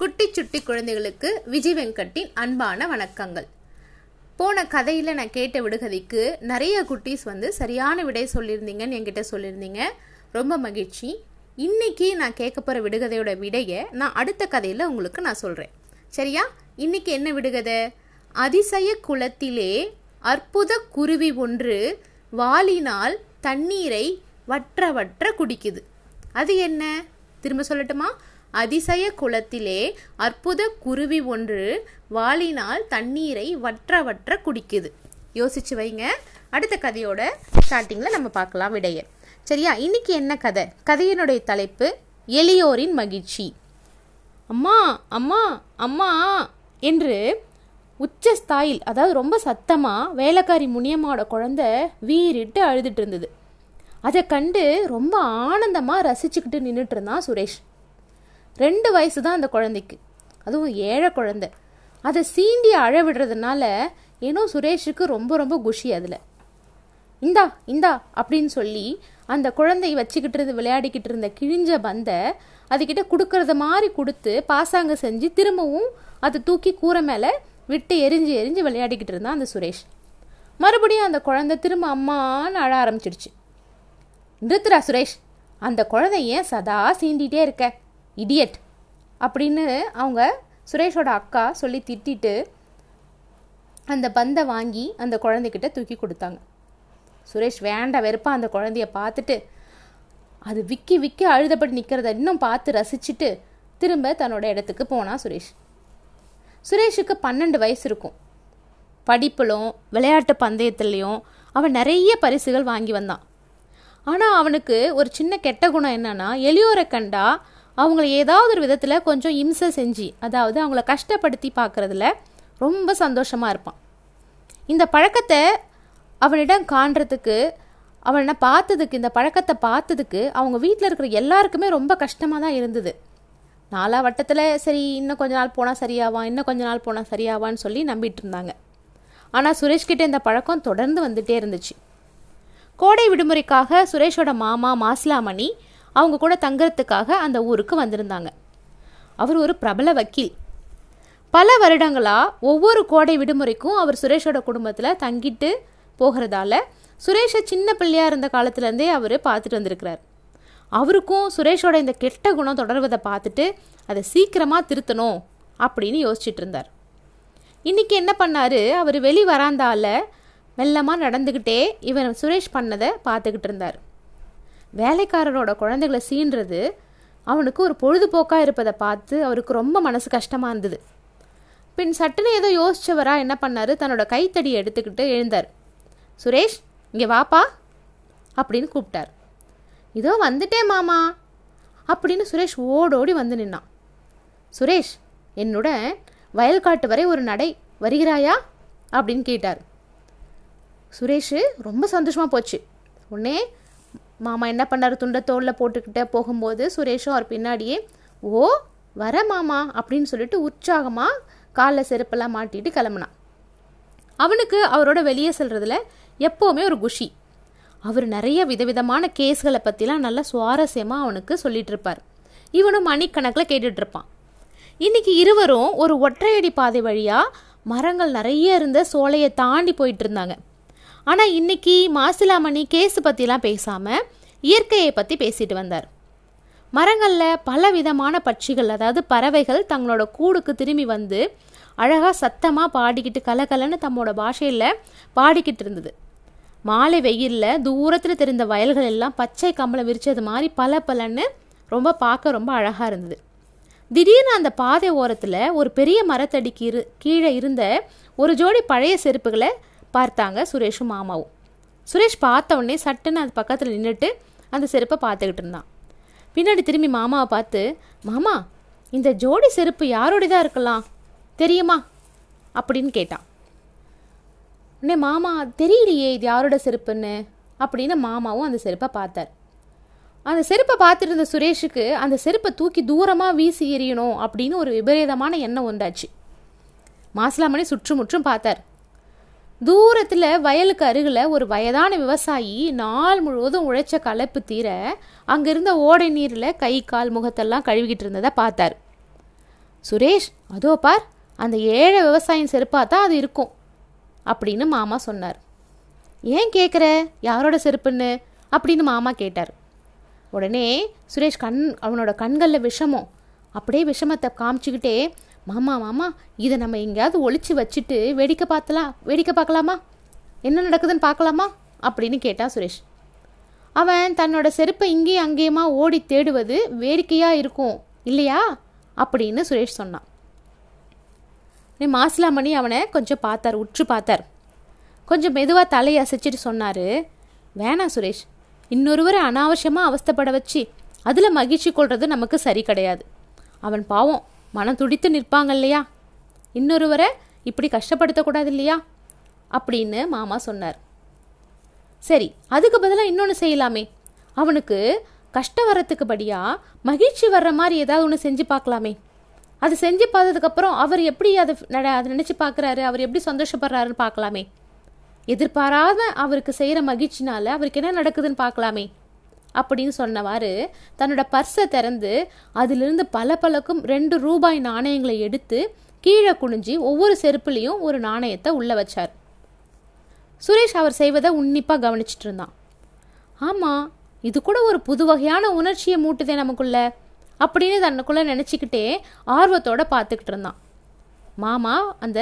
குட்டி சுட்டி குழந்தைகளுக்கு விஜய் வெங்கட்டின் அன்பான வணக்கங்கள். போன கதையில் நான் கேட்ட விடுகதைக்கு நிறைய குட்டீஸ் வந்து சரியான விடை சொல்லியிருந்தீங்கன்னு என்கிட்ட சொல்லியிருந்தீங்க. ரொம்ப மகிழ்ச்சி. இன்னைக்கு நான் கேட்க போகிற விடுகதையோட விடையை நான் அடுத்த கதையில் உங்களுக்கு நான் சொல்கிறேன் சரியா? இன்னைக்கு என்ன விடுகதை? அதிசய குளத்திலே அற்புத குருவி ஒன்று வாளினால் தண்ணீரை வற்ற வற்ற குடிக்குது. அது என்ன? திரும்ப சொல்லட்டுமா? அதிசய குளத்திலே அற்புத குருவி ஒன்று வாளினால் தண்ணீரை வற்ற வற்ற குடிக்குது. யோசிச்சு வைங்க. அடுத்த கதையோட ஸ்டார்டிங்கில் நம்ம பார்க்கலாம் விடைய. சரியா? இன்னைக்கு என்ன கதை? கதையினுடைய தலைப்பு எளியோரின் மகிழ்ச்சி. அம்மா அம்மா அம்மா என்று உச்ச ஸ்தாயில் அதாவது ரொம்ப சத்தமாக வேலைக்காரி முனியம்மாவோட குழந்தை வீறிட்டு அழுதுட்டு இருந்தது. அதை கண்டு ரொம்ப ஆனந்தமாக ரசிச்சுக்கிட்டு நின்றுட்டு இருந்தான் சுரேஷ். ரெண்டு வயசு தான் அந்த குழந்தைக்கு. அதுவும் ஏழை குழந்தை. அதை சீண்டி அழ விடுறதுனால ஏனோ சுரேஷுக்கு ரொம்ப ரொம்ப குஷி அதில். இந்தா இந்தா அப்படின்னு சொல்லி அந்த குழந்தை வச்சுக்கிட்டு இருந்து விளையாடிக்கிட்டு இருந்த கிழிஞ்ச பந்தை அதுக்கிட்ட கொடுக்கறத மாதிரி கொடுத்து பாசாங்க செஞ்சு திரும்பவும் அதை தூக்கி கூரை மேலே விட்டு எரிஞ்சு எரிஞ்சு விளையாடிக்கிட்டு இருந்தான் அந்த சுரேஷ். மறுபடியும் அந்த குழந்தை திரும்ப அம்மான்னு அழ ஆரம்பிச்சிடுச்சு. நிறுத்துறா சுரேஷ். அந்த குழந்தை ஏன் சதா சீண்டிகிட்டே இருக்க? இடியட் அப்படின்னு அவங்க சுரேஷோட அக்கா சொல்லி திட்டிட்டு அந்த பந்தை வாங்கி அந்த குழந்தைக்கிட்ட தூக்கி கொடுத்தாங்க. சுரேஷ் வேண்டாம் வெறுப்பா அந்த குழந்தைய பார்த்துட்டு அது விக்கி விக்கி அழுதப்பட்டு நிற்கிறத இன்னும் பார்த்து ரசிச்சுட்டு திரும்ப தன்னோட இடத்துக்கு போனான் சுரேஷ். சுரேஷுக்கு பன்னெண்டு வயசு இருக்கும். படிப்பிலும் விளையாட்டு பந்தயத்துலேயும் அவன் நிறைய பரிசுகள் வாங்கி வந்தான். ஆனால் அவனுக்கு ஒரு சின்ன கெட்ட குணம் என்னன்னா எளியோரை கண்டா அவங்கள ஏதாவது ஒரு விதத்தில் கொஞ்சம் இம்சை செஞ்சு அதாவது அவங்கள கஷ்டப்படுத்தி பார்க்குறதுல ரொம்ப சந்தோஷமாக இருப்பான். இந்த பழக்கத்தை அவனிடம் காண்றதுக்கு அவனை பார்த்ததுக்கு இந்த பழக்கத்தை பார்த்ததுக்கு அவங்க வீட்டில் இருக்கிற எல்லாருக்குமே ரொம்ப கஷ்டமாக தான் இருந்தது. நாலா வட்டத்தில் சரி இன்னும் கொஞ்ச நாள் போனால் சரியாவான் இன்னும் கொஞ்ச நாள் போனால் சரியாவான்னு சொல்லி நம்பிட்டு இருந்தாங்க. ஆனால் சுரேஷ்கிட்ட இந்த பழக்கம் தொடர்ந்து வந்துட்டே இருந்துச்சு. கோடை விடுமுறைக்காக சுரேஷோட மாமா மாசிலாமணி அவங்க கூட தங்குறதுக்காக அந்த ஊருக்கு வந்திருந்தாங்க. அவர் ஒரு பிரபல வக்கீல். பல வருடங்களாக ஒவ்வொரு கோடை விடுமுறைக்கும் அவர் சுரேஷோட குடும்பத்தில் தங்கிட்டு போகிறதால சுரேஷை சின்ன பிள்ளையாக இருந்த காலத்துலேருந்தே அவர் பார்த்துட்டு வந்திருக்கிறார். அவருக்கும் சுரேஷோட இந்த கெட்ட குணம் தொடர்வதை பார்த்துட்டு அதை சீக்கிரமாக திருத்தணும் அப்படின்னு யோசிச்சுட்டு இருந்தார். இன்றைக்கி என்ன பண்ணாரு? அவர் வெளி வராந்தால மெல்லமாக நடந்துக்கிட்டே இவர் சுரேஷ் பண்ணதை பார்த்துக்கிட்டு இருந்தார். வேலைக்காரரோட குழந்தைகளை சீன்றது அவனுக்கு ஒரு பொழுதுபோக்காக இருப்பதை பார்த்து அவருக்கு ரொம்ப மனசு கஷ்டமாக இருந்தது. பின் சட்டுன்னு ஏதோ யோசிச்சவரா என்ன பண்ணார்? தன்னோட கைத்தடியை எடுத்துக்கிட்டு எழுந்தார். சுரேஷ் இங்கே வாப்பா அப்படின்னு கூப்பிட்டார். இதோ வந்துட்டேன் மாமா அப்படின்னு சுரேஷ் ஓடோடி வந்து நின்னான். சுரேஷ் என்னோட வயல்காட்டு வரை ஒரு நடை வருகிறாயா? அப்படின்னு கேட்டார். சுரேஷு ரொம்ப சந்தோஷமாக போச்சு. உடனே மாமா என்ன பண்ணார்? துண்டை தோளில் போட்டுக்கிட்டே போகும்போது சுரேஷும் அவர் பின்னாடியே ஓ வர மாமா அப்படின்னு சொல்லிட்டு உற்சாகமாக காலில் செருப்பெல்லாம் மாட்டிட்டு கிளம்புனான். அவனுக்கு அவரோட வெளியே செல்றதுல எப்போவுமே ஒரு குஷி. அவர் நிறைய விதவிதமான கேஸ்களை பற்றிலாம் நல்லா சுவாரஸ்யமாக அவனுக்கு சொல்லிட்டு இருப்பார் இவனும் மணிக்கணக்கில் கேட்டுட்ருப்பான் இன்றைக்கி இருவரும் ஒரு ஒற்றையடி பாதை வழியாக மரங்கள் நிறைய இருந்த சோலையை தாண்டி போயிட்டு இருந்தாங்க ஆனால் இன்னைக்கு மாசிலாமணி கேஸு பற்றிலாம் பேசாமல் இயற்கையை பற்றி பேசிட்டு வந்தார். மரங்களில் பல விதமான பட்சிகள் அதாவது பறவைகள் தங்களோட கூடுக்கு திரும்பி வந்து அழகாக சத்தமாக பாடிக்கிட்டு கலகலன்னு தம்மோட பாஷையில் பாடிக்கிட்டு இருந்தது. மாலை வெயிலில் தூரத்தில் தெரிந்த வயல்கள் எல்லாம் பச்சை கம்பளம் விரிச்சது மாதிரி பல பலன்னு ரொம்ப பார்க்க ரொம்ப அழகாக இருந்தது. திடீர்னு அந்த பாதை ஓரத்தில் ஒரு பெரிய மரத்தடிக்கு இரு கீழே இருந்த ஒரு ஜோடி பழைய செருப்புகளை பார்த்தாங்க சுரேஷும் மாமாவும். சுரேஷ் பார்த்த உடனே சட்டுன்னு அது பக்கத்தில் நின்றுட்டு அந்த செருப்பை பார்த்துக்கிட்டு இருந்தான். பின்னாடி திரும்பி மாமாவை பார்த்து மாமா இந்த ஜோடி செருப்பு யாரோடையதாக இருக்கலாம்? தெரியுமா? அப்படின்னு கேட்டான். உடனே மாமா தெரியலையே இது யாரோட செருப்புன்னு? அப்படின்னு மாமாவும் அந்த செருப்பை பார்த்தார். அந்த செருப்பை பார்த்துட்டு இருந்த சுரேஷுக்கு அந்த செருப்பை தூக்கி தூரமாக வீசி எறியணும் அப்படின்னு ஒரு விபரீதமான எண்ணம் வந்தாச்சு மாசிலாமணி சுற்றுமுற்றும் பார்த்தார். தூரத்தில் வயலுக்கு அருகில் ஒரு வயதான விவசாயி நாள் முழுவதும் உழைச்ச களைப்பு தீர அங்கே இருந்த ஓடை நீரில் கை கால் முகத்தெல்லாம் கழுவிக்கிட்டு இருந்ததை பார்த்தார். சுரேஷ் அதோ பார் அந்த ஏழை விவசாயின் செருப்பாக தான் அது இருக்கும் அப்படின்னு மாமா சொன்னார். ஏன் கேட்குற யாரோட செருப்புன்னு? அப்படின்னு மாமா கேட்டார். உடனே சுரேஷ் கண் அவனோட கண்களில் விஷமம் அப்படியே விஷமத்தை காமிச்சிக்கிட்டே மாமா மாமா இதை நம்ம எங்கேயாவது ஒழிச்சு வச்சுட்டு வேடிக்கை பார்த்தலாம் வேடிக்கை பார்க்கலாமா? என்ன நடக்குதுன்னு பார்க்கலாமா? அப்படின்னு கேட்டான் சுரேஷ். அவன் தன்னோட செருப்பை இங்கேயும் அங்கேயுமா ஓடி தேடுவது வேடிக்கையாக இருக்கும் இல்லையா? அப்படின்னு சுரேஷ் சொன்னான். நீ மாசிலாமணி அவனை கொஞ்சம் பார்த்தார் உற்று பார்த்தார். கொஞ்சம் மெதுவாக தலையை அசைச்சிட்டு சொன்னார் வேணாம் சுரேஷ் இன்னொருவரை அனாவசியமாக அவஸ்தைப்பட வச்சு அதில் மகிழ்ச்சி கொள்வது நமக்கு சரி கிடையாது. அவன் பாவம் மனம் துடித்து நிற்பாங்க இல்லையா? இன்னொருவரை இப்படி கஷ்டப்படுத்தக்கூடாது இல்லையா அப்படின்னு மாமா சொன்னார். சரி அதுக்கு பதிலாக இன்னொன்று செய்யலாமே. அவனுக்கு கஷ்டம் வர்றதுக்கு படியாக மகிழ்ச்சி வர்ற மாதிரி ஏதாவது ஒன்று செஞ்சு பார்க்கலாமே. அது செஞ்சு பார்த்ததுக்கப்புறம் அவர் எப்படி அதை நட அதை நினச்சி பார்க்குறாரு? அவர் எப்படி சந்தோஷப்படுறாருன்னு பார்க்கலாமே. எதிர்பாராத அவருக்கு செய்கிற மகிழ்ச்சினால அவருக்கு என்ன நடக்குதுன்னு பார்க்கலாமே. அப்படின்னு சொன்னவாறு தன்னோட பர்ஸை திறந்து அதிலிருந்து பல பலக்கும் ரெண்டு ரூபாய் நாணயங்களை எடுத்து கீழே குனிஞ்சி ஒவ்வொரு செருப்புலேயும் ஒரு நாணயத்தை உள்ளே வச்சார். சுரேஷ் அவர் செய்வதை உன்னிப்பாக கவனிச்சிட்டு இருந்தான். ஆமாம் இது கூட ஒரு புது வகையான உணர்ச்சியை மூட்டுதே நமக்குள்ள அப்படின்னு தன்னுக்குள்ளே நினச்சிக்கிட்டே ஆர்வத்தோட பார்த்துக்கிட்டு இருந்தான். மாமா அந்த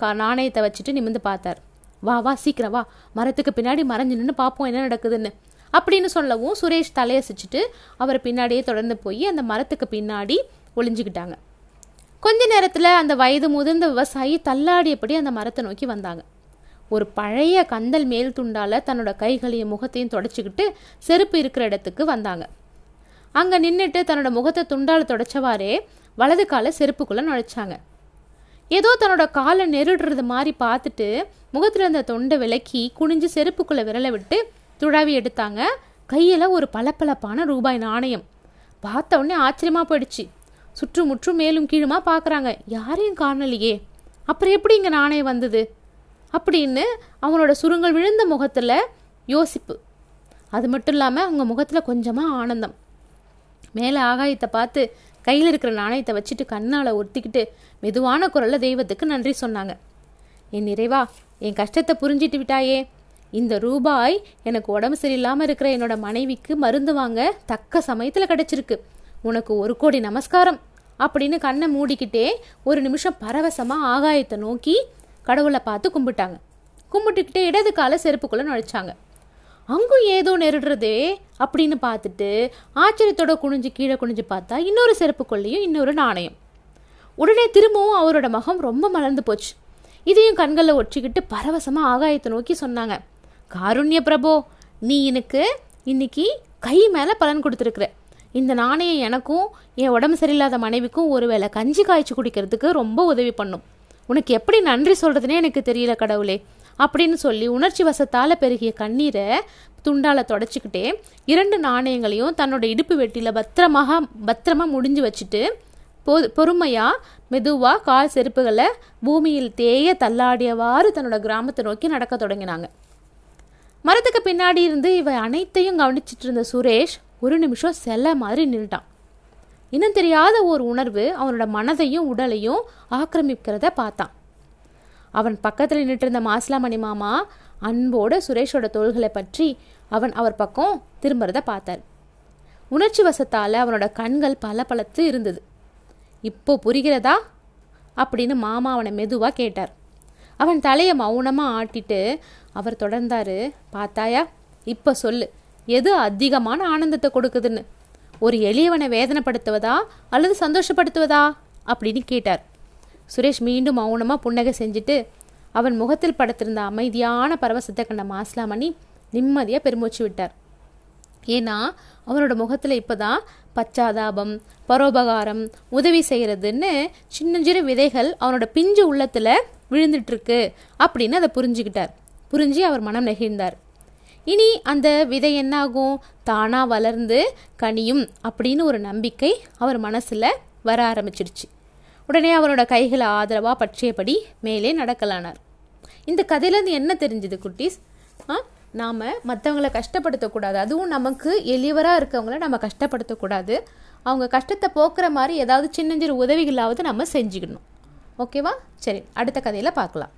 கா நாணயத்தை வச்சுட்டு நிமிந்து பார்த்தார். வா வா சீக்கிரம் வா. மரத்துக்கு பின்னாடி மறைஞ்சு நின்று பார்ப்போம் என்ன நடக்குதுன்னு. அப்படின்னு சொல்லவும் சுரேஷ் தலையசிச்சுட்டு அவர் பின்னாடியே தொடர்ந்து போய் அந்த மரத்துக்கு பின்னாடி ஒளிஞ்சுக்கிட்டாங்க. கொஞ்ச நேரத்தில் அந்த வயது முதிர்ந்த விவசாயி தள்ளாடியபடி அந்த மரத்தை நோக்கி வந்தாங்க. ஒரு பழைய கந்தல் மேல் துண்டால் தன்னோட கைகளையும் முகத்தையும் தொடச்சிக்கிட்டு செருப்பு இருக்கிற இடத்துக்கு வந்தாங்க. அங்கே நின்றுட்டு தன்னோட முகத்தை துண்டால் தொடச்சவாறே வலது காலை செருப்புக்குள்ளே நுழைச்சாங்க. ஏதோ தன்னோட காலை நெருடுறது மாதிரி பார்த்துட்டு முகத்தில் இருந்த தொண்டை விலக்கி குனிஞ்சு செருப்புக்குள்ளே விரலை விட்டு துழாவி எடுத்தாங்க. கையில் ஒரு பளபளப்பான ரூபாய் நாணயம். பார்த்த உடனே ஆச்சரியமாக போயிடுச்சு. சுற்றுமுற்றும் மேலும் கீழுமா பார்க்குறாங்க. யாரையும் காணலையே. அப்புறம் எப்படி இங்கே நாணயம் வந்தது? அப்படின்னு அவனோட சுருங்கள் விழுந்த முகத்தில் யோசிப்பு. அது மட்டும் இல்லாமல் அவங்க முகத்தில் கொஞ்சமாக ஆனந்தம். மேலே ஆகாயத்தை பார்த்து கையில் இருக்கிற நாணயத்தை வச்சுட்டு கண்ணால் ஒத்திக்கிட்டு மெதுவான குரலில் தெய்வத்துக்கு நன்றி சொன்னாங்க. என் நிறைவா என் கஷ்டத்தை புரிஞ்சிட்டு விட்டாயே. இந்த ரூபாய் எனக்கு உடம்பு சரியில்லாமல் இருக்கிற என்னோட மனைவிக்கு மருந்து வாங்க தக்க சமயத்தில் கிடச்சிருக்கு. உனக்கு ஒரு கோடி நமஸ்காரம். அப்படின்னு கண்ணை மூடிக்கிட்டே ஒரு நிமிஷம் பரவசமாக ஆகாயத்தை நோக்கி கடவுளை பார்த்து கும்பிட்டாங்க. கும்பிட்டுக்கிட்டே இடது கால செருப்புக்குள்ளே நுழைச்சாங்க. அங்கும் ஏதோ நெருடுறதே அப்படின்னு பார்த்துட்டு ஆச்சரியத்தோட குனிஞ்சு கீழே குனிஞ்சு பார்த்தா இன்னொரு செருப்புக்குள்ளேயும் இன்னொரு நாணயம். உடனே திரும்பவும் அவரோட முகம் ரொம்ப மலர்ந்து போச்சு. இதையும் கண்களில் ஒற்றிக்கிட்டு பரவசமாக ஆகாயத்தை நோக்கி சொன்னாங்க. காருண்ய பிரபோ நீ எனக்கு இன்னைக்கு கை மேலே பலன் கொடுத்துருக்குற. இந்த நாணயம் எனக்கும் என் உடம்பு சரியில்லாத மனைவிக்கும் ஒருவேளை கஞ்சி காய்ச்சி குடிக்கிறதுக்கு ரொம்ப உதவி பண்ணும். உனக்கு எப்படி நன்றி சொல்கிறதுனே எனக்கு தெரியல கடவுளே அப்படின்னு சொல்லி உணர்ச்சி வசத்தால் பெருகிய கண்ணீரை துண்டால தொடச்சிக்கிட்டே இரண்டு நாணயங்களையும் தன்னோட இடுப்பு வெட்டியில் பத்திரமாக பத்திரமாக முடிஞ்சு வச்சுட்டு பொ பொறுமையாக மெதுவாக கால் செருப்புகளை பூமியில் தேய தள்ளாடியவாறு தன்னோட கிராமத்தை நோக்கி நடக்க தொடங்கினாங்க. மரத்துக்கு பின்னாடி இருந்து இவை அனைத்தையும் கவனிச்சிட்டு இருந்த சுரேஷ் ஒரு நிமிஷம் செல்ல மாதிரி நின்றுட்டான் இன்னும் தெரியாத ஒரு உணர்வு அவனோட மனதையும் உடலையும் ஆக்கிரமிக்கிறத பார்த்தான். அவன் பக்கத்தில் நின்றுட்டு மாசிலாமணி மாமா அன்போட சுரேஷோட தோள்களை பற்றி அவன் அவர் பக்கம் திரும்புறத பார்த்தார். உணர்ச்சி வசத்தால் அவனோட கண்கள் பல பலத்து இருந்தது. இப்போ புரிகிறதா? அப்படின்னு மாமா அவனை மெதுவாக கேட்டார். அவன் தலையை மௌனமாக ஆட்டிட்டு அவர் தொடர்ந்தாரு பார்த்தாயா இப்போ சொல்லு எது அதிகமான ஆனந்தத்தை கொடுக்குதுன்னு? ஒரு எளியவனை வேதனைப்படுத்துவதா அல்லது சந்தோஷப்படுத்துவதா? அப்படின்னு கேட்டார். சுரேஷ் மீண்டும் மௌனமாக புன்னகை செஞ்சுட்டு அவன் முகத்தில் படுத்திருந்த அமைதியான பரவசத்தை கண்ட மாஸ்லாமணி நிம்மதியாக பெருமூச்சு விட்டார். ஏன்னா அவனோட முகத்தில் இப்போ தான் பச்சாதாபம் பரோபகாரம் உதவி செய்கிறதுன்னு சின்னஞ்சிறு விதைகள் அவனோட பிஞ்சு உள்ளத்தில் விழுந்துட்டுருக்கு அப்படின்னு அதை புரிஞ்சுக்கிட்டார். புரிஞ்சு அவர் மனம் நெகிழ்ந்தார். இனி அந்த விதை என்னாகும்? தானாக வளர்ந்து கனியும் அப்படின்னு ஒரு நம்பிக்கை அவர் மனசில் வர ஆரம்பிச்சிடுச்சு. உடனே அவரோட கைகளை ஆதரவாக பற்றியபடி மேலே நடக்கலானார். இந்த கதையிலேருந்து என்ன தெரிஞ்சுது குட்டீஸ்? ஆ நாம் மற்றவங்களை கஷ்டப்படுத்தக்கூடாது. அதுவும் நமக்கு எளியவராக இருக்கவங்கள நம்ம கஷ்டப்படுத்தக்கூடாது. அவங்க கஷ்டத்தை போக்குற மாதிரி ஏதாவது சின்னஞ்சிறு உதவிகளாவது நம்ம செஞ்சுக்கணும். ஓகேவா? சரி அடுத்த கதையில் பார்க்கலாம்.